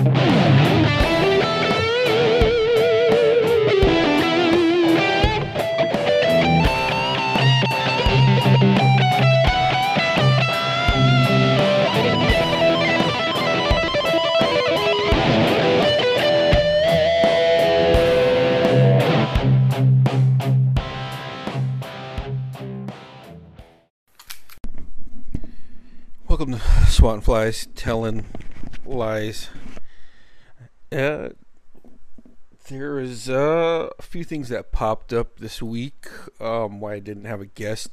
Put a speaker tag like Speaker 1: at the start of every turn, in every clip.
Speaker 1: Welcome to Swan Flies Telling Lies. Uh, there is uh, a few things that popped up this week. Um, why I didn't have a guest.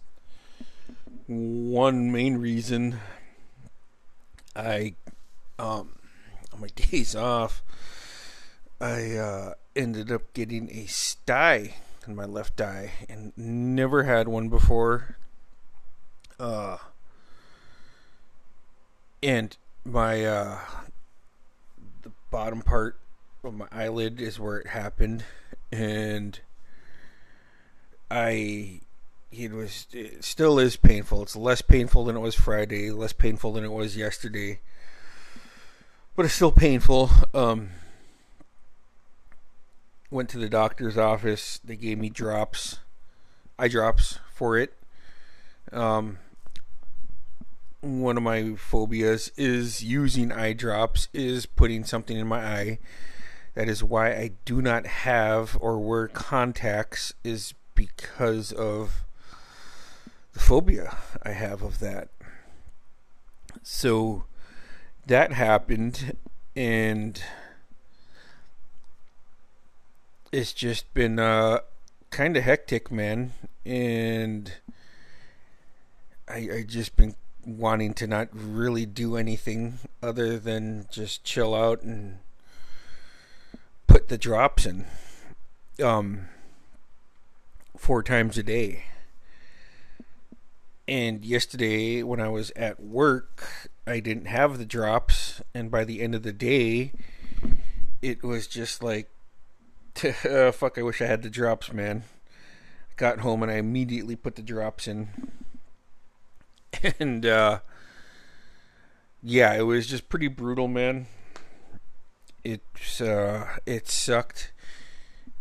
Speaker 1: One main reason I, um, on my days off, I uh, ended up getting a sty in my left eye and never had one before. Uh, and my uh bottom part of my eyelid is where it happened and i it was it still is painful. It's less painful than it was friday less painful than it was yesterday but it's still painful. Um went to the doctor's office. They gave me drops eye drops for it. Um one of my phobias is using eye drops, is putting something in my eye. That is why I do not have or wear contacts, is because of the phobia I have of that. So that happened, and it's just been uh, kind of hectic, man. And I, I just been wanting to not really do anything other than just chill out and put the drops in um four times a day. And yesterday when I was at work, I didn't have the drops and by the end of the day it was just like uh, fuck I wish I had the drops, man. Got home and I immediately put the drops in and uh, yeah, it was just pretty brutal, man. It uh, it sucked.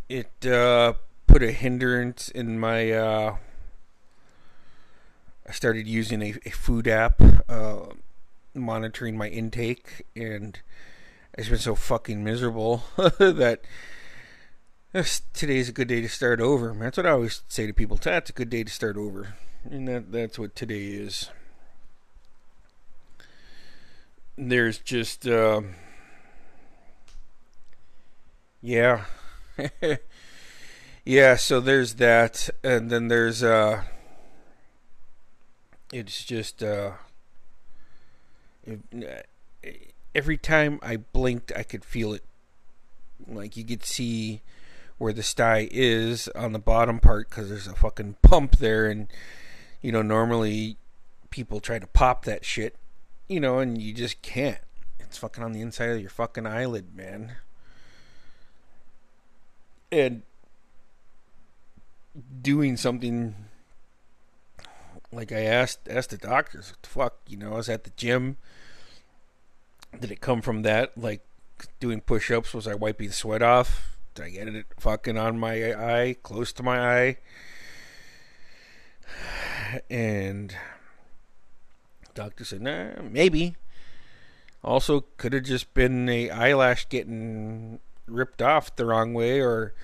Speaker 1: It uh, put a hindrance in my. Uh, I started using a, a food app, uh, monitoring my intake, and it's been so fucking miserable that today's a good day to start over. That's what I always say to people. That's a good day to start over and that that's what today is. There's just uh, yeah. yeah, so there's that and then there's uh it's just uh every time I blinked I could feel it like you could see where the sty is on the bottom part because there's a fucking pump there and you know, normally people try to pop that shit, you know, and you just can't. It's fucking on the inside of your fucking eyelid, man. And doing something like I asked asked the doctors, what the fuck, you know, I was at the gym. Did it come from that? Like doing push ups, was I wiping sweat off? Did I get it fucking on my eye, close to my eye? And doctor said, nah, maybe. Also, could have just been a eyelash getting ripped off the wrong way or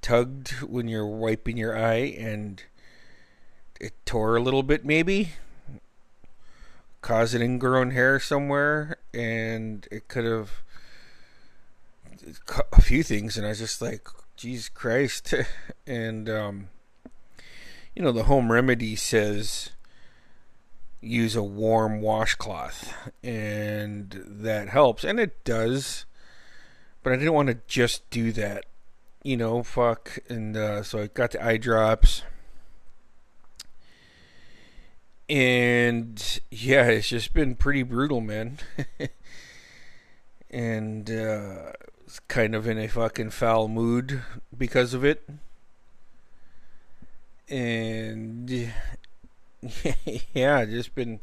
Speaker 1: tugged when you're wiping your eye and it tore a little bit, maybe. Caused an ingrown hair somewhere, and it could have a few things. And I was just like, Jesus Christ. and, um, you know, the home remedy says use a warm washcloth, and that helps, and it does. But I didn't want to just do that, you know. Fuck, and uh, so I got the eye drops, and yeah, it's just been pretty brutal, man. and uh, it's kind of in a fucking foul mood because of it and yeah, just been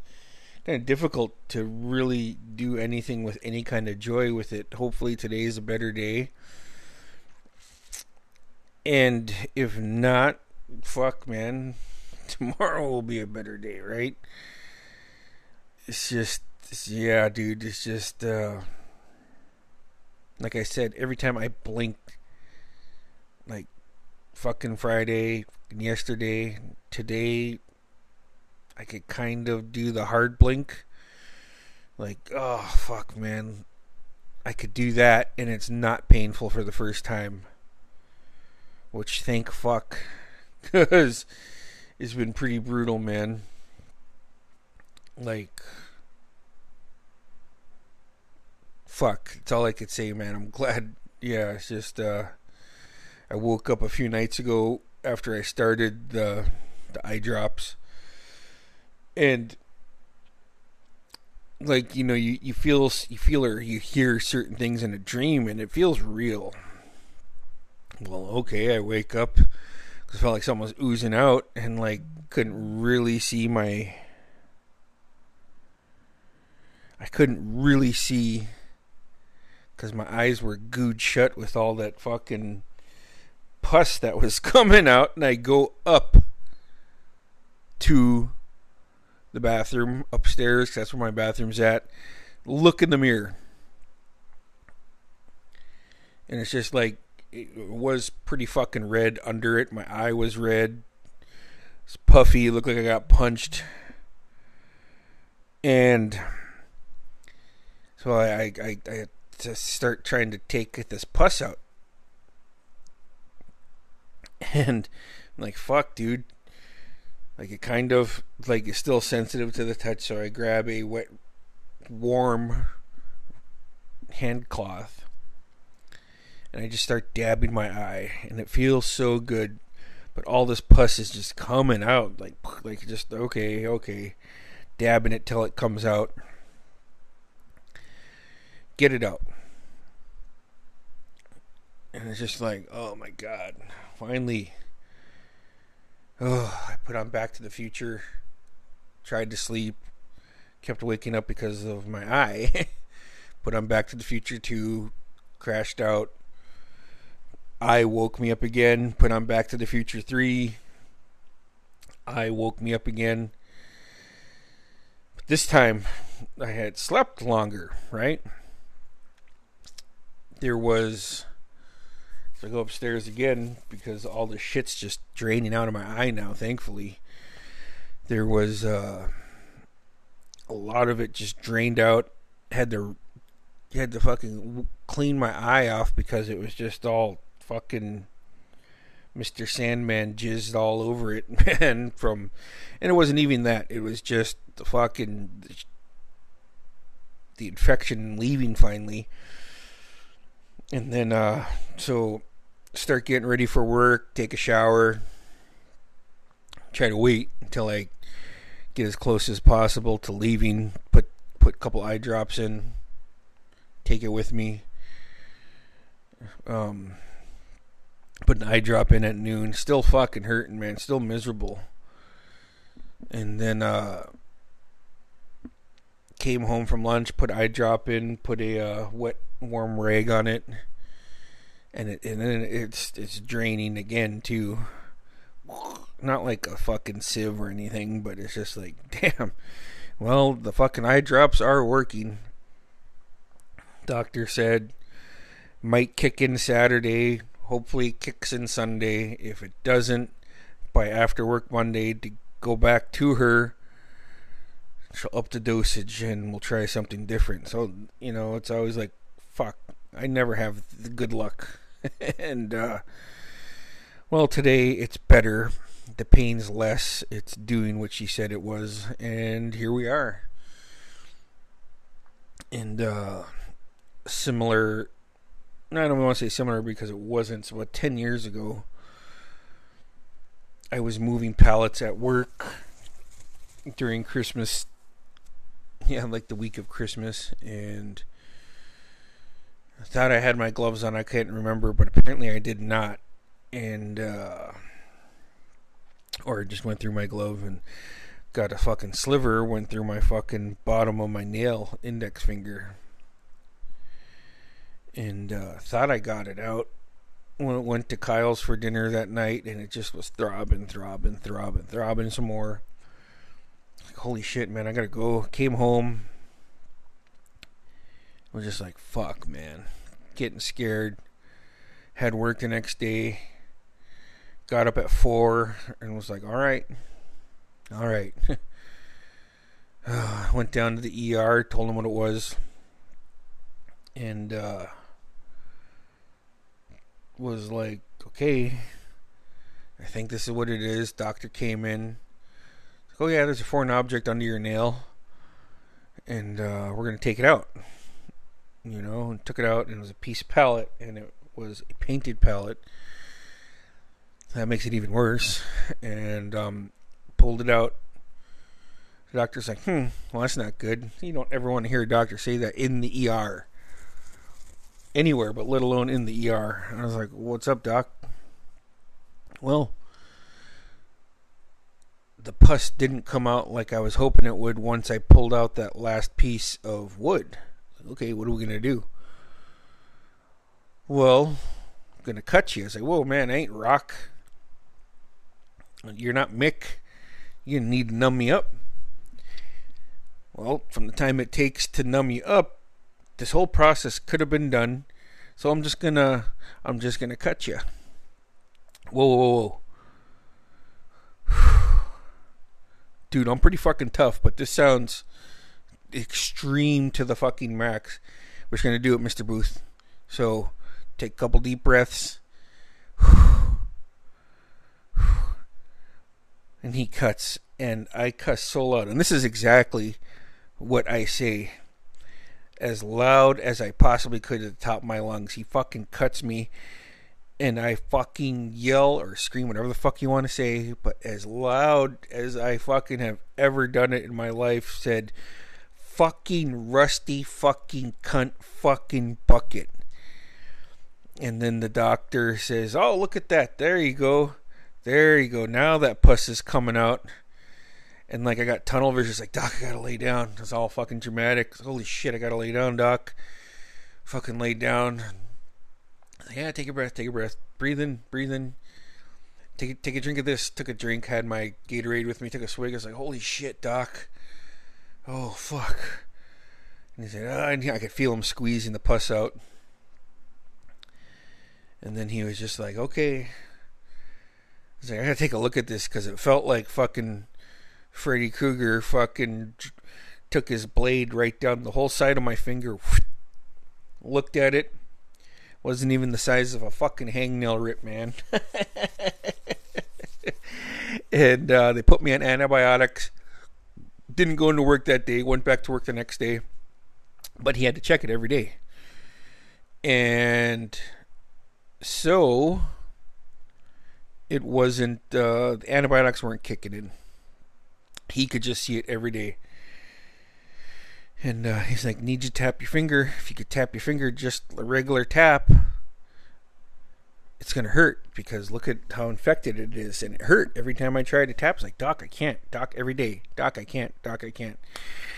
Speaker 1: kind of difficult to really do anything with any kind of joy with it. Hopefully today is a better day. And if not, fuck man, tomorrow will be a better day, right? It's just yeah, dude, it's just uh like I said, every time I blink like fucking Friday, yesterday, today I could kind of do the hard blink. Like, oh fuck, man. I could do that and it's not painful for the first time. Which thank fuck. Cuz it's been pretty brutal, man. Like fuck. It's all I could say, man. I'm glad yeah, it's just uh I woke up a few nights ago after I started the the eye drops. And like you know you, you feel you feel or you hear certain things in a dream and it feels real. Well okay i wake up because I felt like someone was oozing out and like couldn't really see my i couldn't really see because my eyes were gooed shut with all that fucking pus that was coming out and i go up to the bathroom upstairs. That's where my bathroom's at. Look in the mirror. And it's just like, it was pretty fucking red under it. My eye was red. It's puffy. Looked like I got punched. And so I, I, I, I start trying to take this pus out. And I'm like, fuck, dude. Like it kind of like is still sensitive to the touch so i grab a wet warm hand cloth and i just start dabbing my eye and it feels so good but all this pus is just coming out like like just okay okay dabbing it till it comes out. Get it out. And it's just like oh my god finally Oh, I put on Back to the Future, tried to sleep, kept waking up because of my eye. put on Back to the Future 2, crashed out. I woke me up again, put on Back to the Future 3. I woke me up again. But this time I had slept longer, right? There was so I go upstairs again because all the shit's just draining out of my eye now, thankfully. There was uh, a lot of it just drained out. Had to had to fucking clean my eye off because it was just all fucking Mr. Sandman jizzed all over it, man. From and it wasn't even that. It was just the fucking the infection leaving finally. And then uh so start getting ready for work, take a shower, try to wait until I get as close as possible to leaving, put put a couple eye drops in, take it with me. Um put an eye drop in at noon, still fucking hurting, man, still miserable. And then uh came home from lunch, put eye drop in, put a uh, wet warm rag on it and it and then it's it's draining again too. Not like a fucking sieve or anything, but it's just like, damn. Well, the fucking eye drops are working. Doctor said might kick in Saturday, hopefully kicks in Sunday. If it doesn't, by after work Monday to go back to her. She'll up the dosage and we'll try something different. So, you know, it's always like, fuck, I never have the good luck. and, uh, well, today it's better. The pain's less. It's doing what she said it was. And here we are. And, uh, similar. I don't want to say similar because it wasn't. So, about 10 years ago, I was moving pallets at work during Christmas. Yeah, like the week of Christmas. And I thought I had my gloves on. I couldn't remember, but apparently I did not. And, uh, or just went through my glove and got a fucking sliver went through my fucking bottom of my nail index finger. And uh, thought I got it out. When it went to Kyle's for dinner that night and it just was throbbing throbbing throbbing throbbing some more. Like holy shit man I gotta go. Came home was just like fuck man getting scared had work the next day got up at four and was like all right all right. went down to the ER, told him what it was, and uh, was like, okay, I think this is what it is. Doctor came in. Oh, yeah, there's a foreign object under your nail, and uh, we're going to take it out. You know, and took it out, and it was a piece of pallet, and it was a painted pallet. That makes it even worse. And um, pulled it out. The doctor's like, hmm, well, that's not good. You don't ever want to hear a doctor say that in the ER. Anywhere, but let alone in the ER. And I was like, what's up, doc? Well, the pus didn't come out like I was hoping it would once I pulled out that last piece of wood. Okay, what are we to do? Well, I'm to cut you. I say, whoa, man, I ain't rock. You're not Mick you need to numb me up. Well, from the time it takes to numb you up, this whole process could have been done. So I'm just gonna, I'm just gonna cut you. Whoa, whoa, whoa. Dude, I'm pretty fucking tough, but this sounds extreme to the fucking max. We're just gonna do it, Mr. Booth. So, take a couple deep breaths. and he cuts, and I cuss so loud. And this is exactly what I say as loud as I possibly could at the top of my lungs. He fucking cuts me, and I fucking yell or scream, whatever the fuck you want to say, but as loud as I fucking have ever done it in my life, said, fucking rusty fucking cunt fucking bucket. And then the doctor says, Oh, look at that. There you go. There you go. Now that puss is coming out. And like I got tunnel vision. It's like, Doc, I gotta lay down. It's all fucking dramatic. Holy shit, I gotta lay down, Doc. Fucking lay down. Yeah, take a breath, take a breath. Breathe in, breathe in. Take take a drink of this. Took a drink, had my Gatorade with me, took a swig. I was like, holy shit, Doc. Oh fuck. And he said, oh, I could feel him squeezing the pus out. And then he was just like, okay, I was like, I gotta take a look at this because it felt like fucking Freddy Krueger fucking took his blade right down the whole side of my finger. Looked at it. Wasn't even the size of a fucking hangnail rip, man. and uh, they put me on antibiotics. Didn't go into work that day. Went back to work the next day. But he had to check it every day. And so it wasn't uh, the antibiotics weren't kicking in. He could just see it every day. And uh, he's like, "Need you tap your finger. If you could tap your finger, just a regular tap, it's gonna hurt because look at how infected it is, and it hurt every time I tried to tap. It's like, Doc, I can't. Doc, every day. Doc, I can't. Doc, I can't.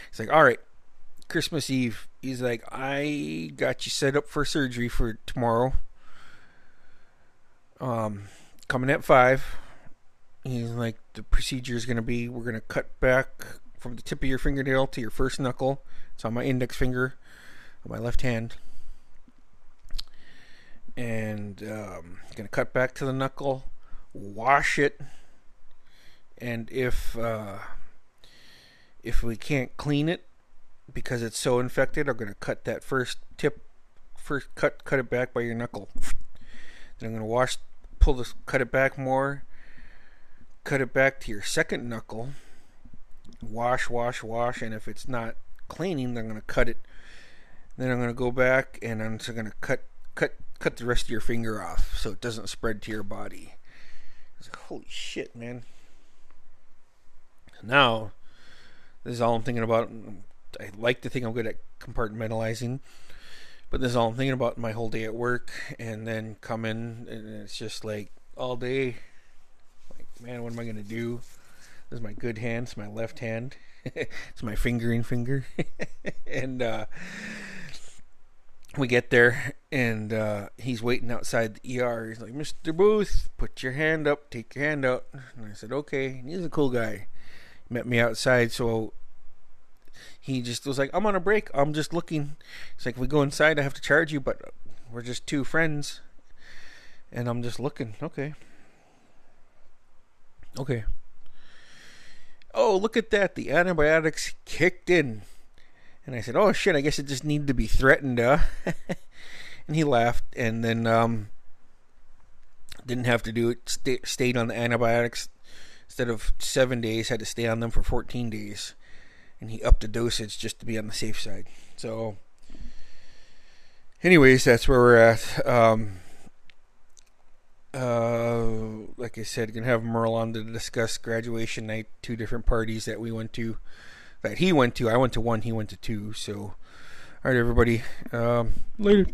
Speaker 1: It's like, all right, Christmas Eve. He's like, I got you set up for surgery for tomorrow. Um, coming at five. He's like, the procedure is going to be we're going to cut back from the tip of your fingernail to your first knuckle. It's on my index finger on my left hand. And um, to cut back to the knuckle, wash it, and if uh, if we can't clean it because it's so infected, I'm to cut that first tip, first cut cut it back by your knuckle. Then I'm to wash pull this, cut it back more, cut it back to your second knuckle, wash, wash, wash, and if it's not cleaning, then I'm gonna cut it. Then I'm gonna go back and I'm just gonna cut, cut, cut the rest of your finger off so it doesn't spread to your body. Like, holy shit, man! Now, this is all I'm thinking about. I like to think I'm good at compartmentalizing. But this is all I'm thinking about my whole day at work, and then come in, and it's just like all day. Like, man, what am I gonna do? This is my good hand. It's my left hand. it's my fingering finger. and uh, we get there, and uh, he's waiting outside the ER. He's like, Mr. Booth, put your hand up. Take your hand out. And I said, okay. And he's a cool guy. He met me outside, so he just was like, I'm on a break. I'm just looking. He's like, if we go inside. I have to charge you, but we're just two friends. And I'm just looking. Okay. Okay. Oh, look at that. The antibiotics kicked in. And I said, Oh shit, I guess it just needed to be threatened, uh and he laughed and then um didn't have to do it, stay, stayed on the antibiotics instead of seven days, had to stay on them for 14 days. And he upped the dosage just to be on the safe side. So, anyways, that's where we're at. Um, uh, like I said, gonna have Merle on to discuss graduation night. Two different parties that we went to, that he went to. I went to one, he went to two. So, all right, everybody. Um, later.